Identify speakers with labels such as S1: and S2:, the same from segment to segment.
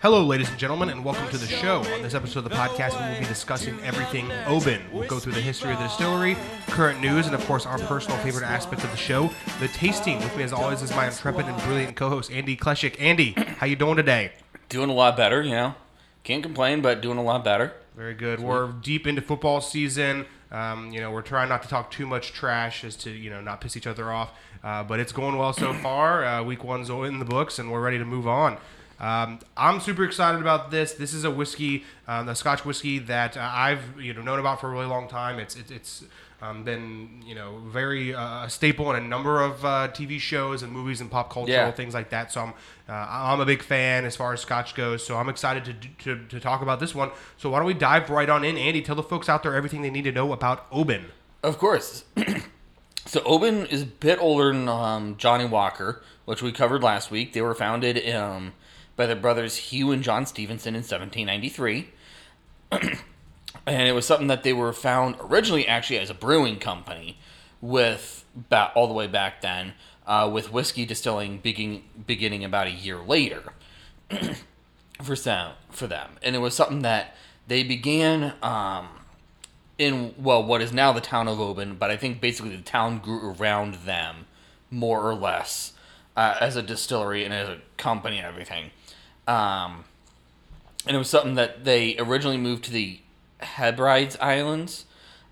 S1: Hello, ladies and gentlemen, and welcome to the show. On this episode of the podcast, we will be discussing everything Oban. We'll go through the history of the distillery, current news, and of course, our personal favorite aspect of the show, the tasting. With me, as always, is my intrepid and brilliant co-host, Andy Kleshik. Andy, how you doing today?
S2: Doing a lot better, you know. Can't complain, but doing a lot better.
S1: Very good. We're deep into football season. Um, you know, we're trying not to talk too much trash as to you know not piss each other off. Uh, but it's going well so far. Uh, week one's in the books, and we're ready to move on. Um, I'm super excited about this. This is a whiskey, um, the Scotch whiskey that uh, I've you know known about for a really long time. It's it, it's um, been you know very uh, a staple in a number of uh, TV shows and movies and pop culture
S2: Yeah.
S1: things like that. So I'm uh, I'm a big fan as far as Scotch goes. So I'm excited to, to to talk about this one. So why don't we dive right on in, Andy? Tell the folks out there everything they need to know about Oban.
S2: Of course. so Oban is a bit older than um, Johnnie Walker, which we covered last week. They were founded um, by their brothers Hugh and John Stevenson in 1793. and it was something that they were found originally actually as a brewing company with ba- all the way back then uh, with whiskey distilling beginning, beginning about a year later for some, for them and it was something that they began um, in well what is now the town of Oban, but I think basically the town grew around them more or less uh, as a distillery and as a company and everything. Um, and it was something that they originally moved to the Hebrides Islands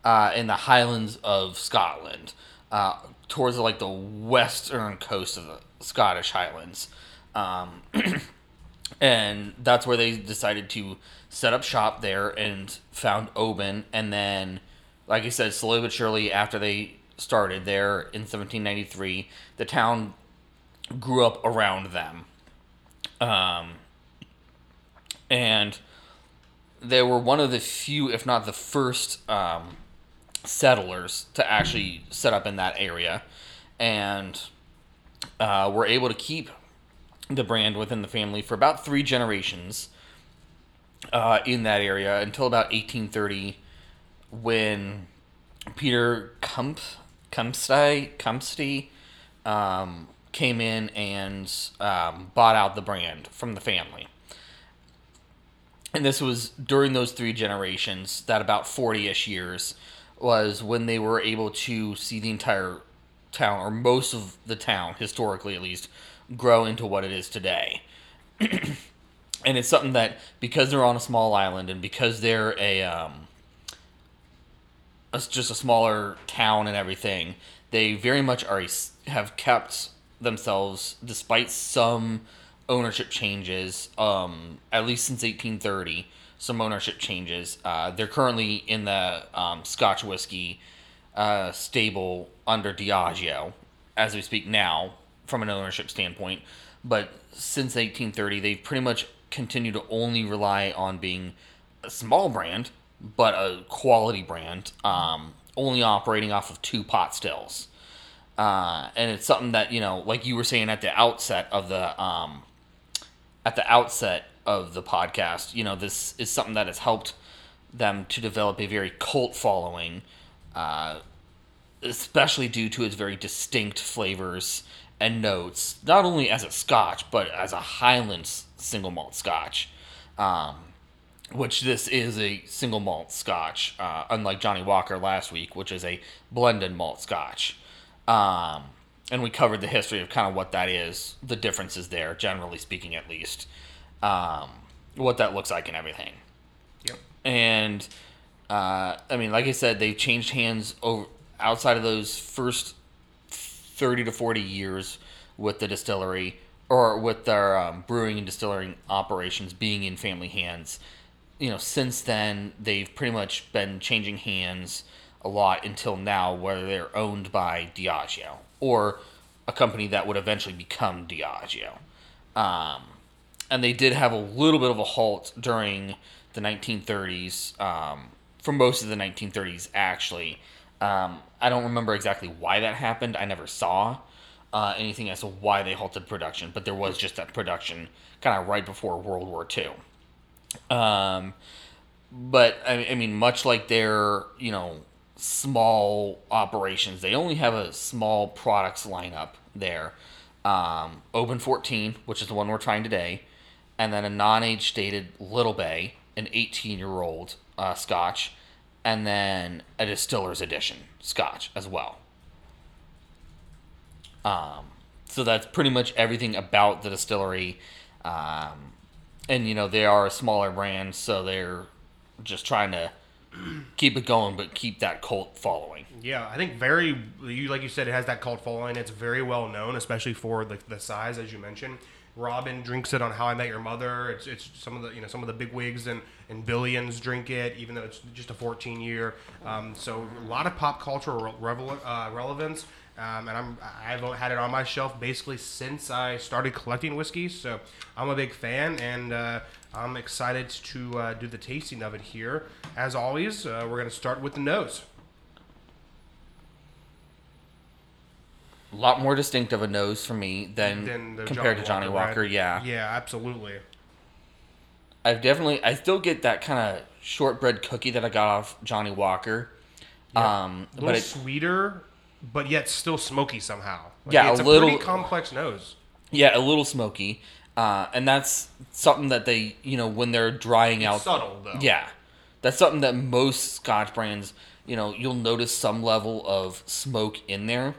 S2: uh, in the Highlands of Scotland, uh, towards like the western coast of the Scottish Highlands. Um, and that's where they decided to set up shop there and found Oban. And then, like I said, slowly but surely, after they started there in 1793, the town grew up around them. Um, and they were one of the few, if not the first, um, settlers to actually set up in that area, and uh, were able to keep the brand within the family for about three generations uh, in that area until about 1830, when Peter Kump Kumpsty Kumpsty um, came in and um, bought out the brand from the family. And this was during those three generations, that about 40 ish years, was when they were able to see the entire town, or most of the town, historically at least, grow into what it is today. and it's something that, because they're on a small island and because they're a, um, just a smaller town and everything, they very much are have kept themselves, despite some ownership changes, um, at least since 1830, some ownership changes. Uh, they're currently in the um, Scotch whiskey uh, stable under Diageo as we speak now, from an ownership standpoint. But since 1830, they've pretty much continued to only rely on being a small brand, but a quality brand, um, only operating off of two pot stills. Uh, and it's something that you know, like you were saying at the outset of the um, at the outset of the podcast, you know, this is something that has helped them to develop a very cult following, uh, especially due to its very distinct flavors and notes, not only as a Scotch but as a Highland single malt Scotch. Um, which this is a single malt Scotch, uh, unlike Johnnie Walker last week, which is a blended malt Scotch. Um, and we covered the history of kind of what that is, the differences there, generally speaking, at least, um, what that looks like and everything.
S1: Yep.
S2: And uh, I mean, like I said, they've changed hands over outside of those first thirty to forty years with the distillery or with their um, brewing and distilling operations being in family hands. You know, since then they've pretty much been changing hands a lot until now, where they're owned by Diageo or a company that would eventually become Diageo. Um, and they did have a little bit of a halt during the 1930s, um, for most of the 1930s, actually. Um, I don't remember exactly why that happened. I never saw uh, anything as to why they halted production, but there was just that production kind of right before World War II. Um, but I, I mean, much like their you know small operations, they only have a small products lineup there. Um, Oban 14, which is the one we're trying today, and then a non-age stated Little Bay, an 18-year-old uh, Scotch, and then a Distiller's Edition Scotch as well. Um, so that's pretty much everything about the distillery. Um, and you know they are a smaller brand, so they're just trying to keep it going, but keep that cult following.
S1: Yeah, I think very you like you said it has that cult following. It's very well known, especially for the, the size as you mentioned. Robin drinks it on How I Met Your Mother. It's, it's some of the you know some of the big wigs and, and billions drink it, even though it's just a 14 year. Um, so a lot of pop cultural revel- uh, relevance. Um, and I'm I've had it on my shelf basically since I started collecting whiskey. So I'm a big fan, and uh, I'm excited to uh, do the tasting of it here. As always, uh, we're going to start with the nose.
S2: A lot more distinct of a nose for me than,
S1: Than
S2: compared to Johnnie Walker.
S1: right?
S2: Yeah,
S1: Yeah, absolutely.
S2: I've definitely I still get that kind of shortbread cookie that I got off Johnnie Walker. Um,
S1: A little
S2: but it,
S1: sweeter, but yet still smoky somehow. Like,
S2: Yeah,
S1: it's
S2: a
S1: a,
S2: little-
S1: pretty complex nose.
S2: yeah, a little smoky, uh, and that's something that they you know when they're drying out
S1: Subtle though.
S2: Yeah, that's something that most Scotch brands, you know, you'll notice some level of smoke in there.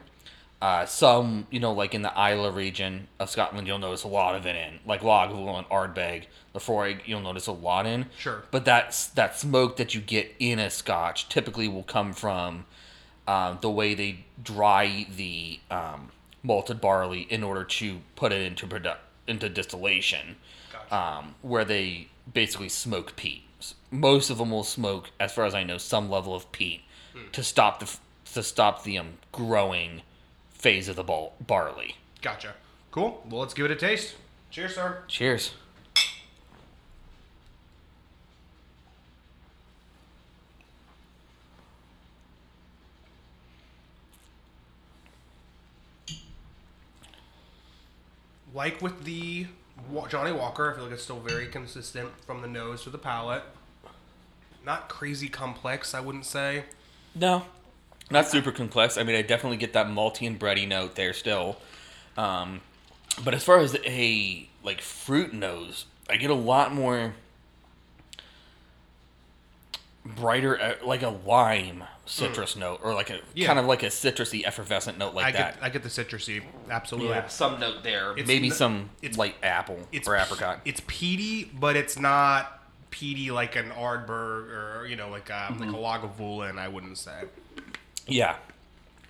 S2: Uh, some, you know, like in the Islay region of Scotland, you'll notice a lot of it in, like Lagavulin and Ardbeg, Laphroaig, you'll notice a lot in.
S1: Sure.
S2: But that's that smoke that you get in a Scotch typically will come from uh, the way they dry the um, malted barley in order to put it into produ- into distillation,
S1: Gotcha.
S2: um, where they basically smoke peat. Most of them will smoke, as far as I know, some level of peat to stop the to stop the um, growing phase of the bal- barley.
S1: Gotcha. Cool. Well, let's give it a taste. Cheers, sir.
S2: Cheers.
S1: Like with the Johnnie Walker, I feel like it's still very consistent from the nose to the palate. Not crazy complex, I wouldn't say.
S2: No, not super complex. I mean, I definitely get that malty and bready note there still. Um, but as far as a like fruit nose, I get a lot more brighter, uh, like a lime citrus note, or like a
S1: Yeah.
S2: kind of like a citrusy, effervescent note like
S1: I
S2: that.
S1: get I get the citrusy, absolutely.
S2: yeah, some note there.
S1: It's
S2: Maybe
S1: n-
S2: some
S1: it's-
S2: light apple
S1: It's
S2: or
S1: pe-
S2: apricot.
S1: It's peaty, but it's not peaty like an Ardbeg or you know like um,
S2: Mm-hmm.
S1: like a Lagavulin. I wouldn't say.
S2: yeah,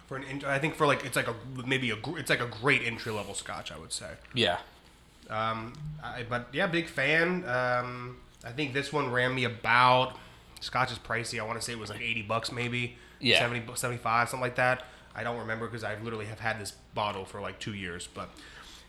S1: For an, I think for like it's like a maybe a gr- it's like a great entry level Scotch. I would say.
S2: yeah.
S1: Um, I, but yeah, big fan. Um, I think this one ran me about. Scotch is pricey. I want to say it was like eighty bucks, maybe.
S2: Yeah.
S1: 70, 75, something like that. I don't remember because I literally have had this bottle for like two years. But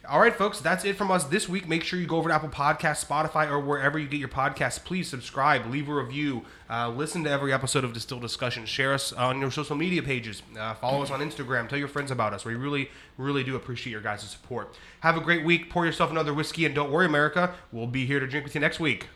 S1: all right, folks, that's it from us this week. Make sure you go over to Apple Podcasts, Spotify, or wherever you get your podcasts. Please subscribe, leave a review, uh, listen to every episode of Distilled Discussion. Share us on your social media pages. Uh, follow us on Instagram. Tell your friends about us. We really, really do appreciate your guys' support. Have a great week. Pour yourself another whiskey, and don't worry, America. We'll be here to drink with you next week.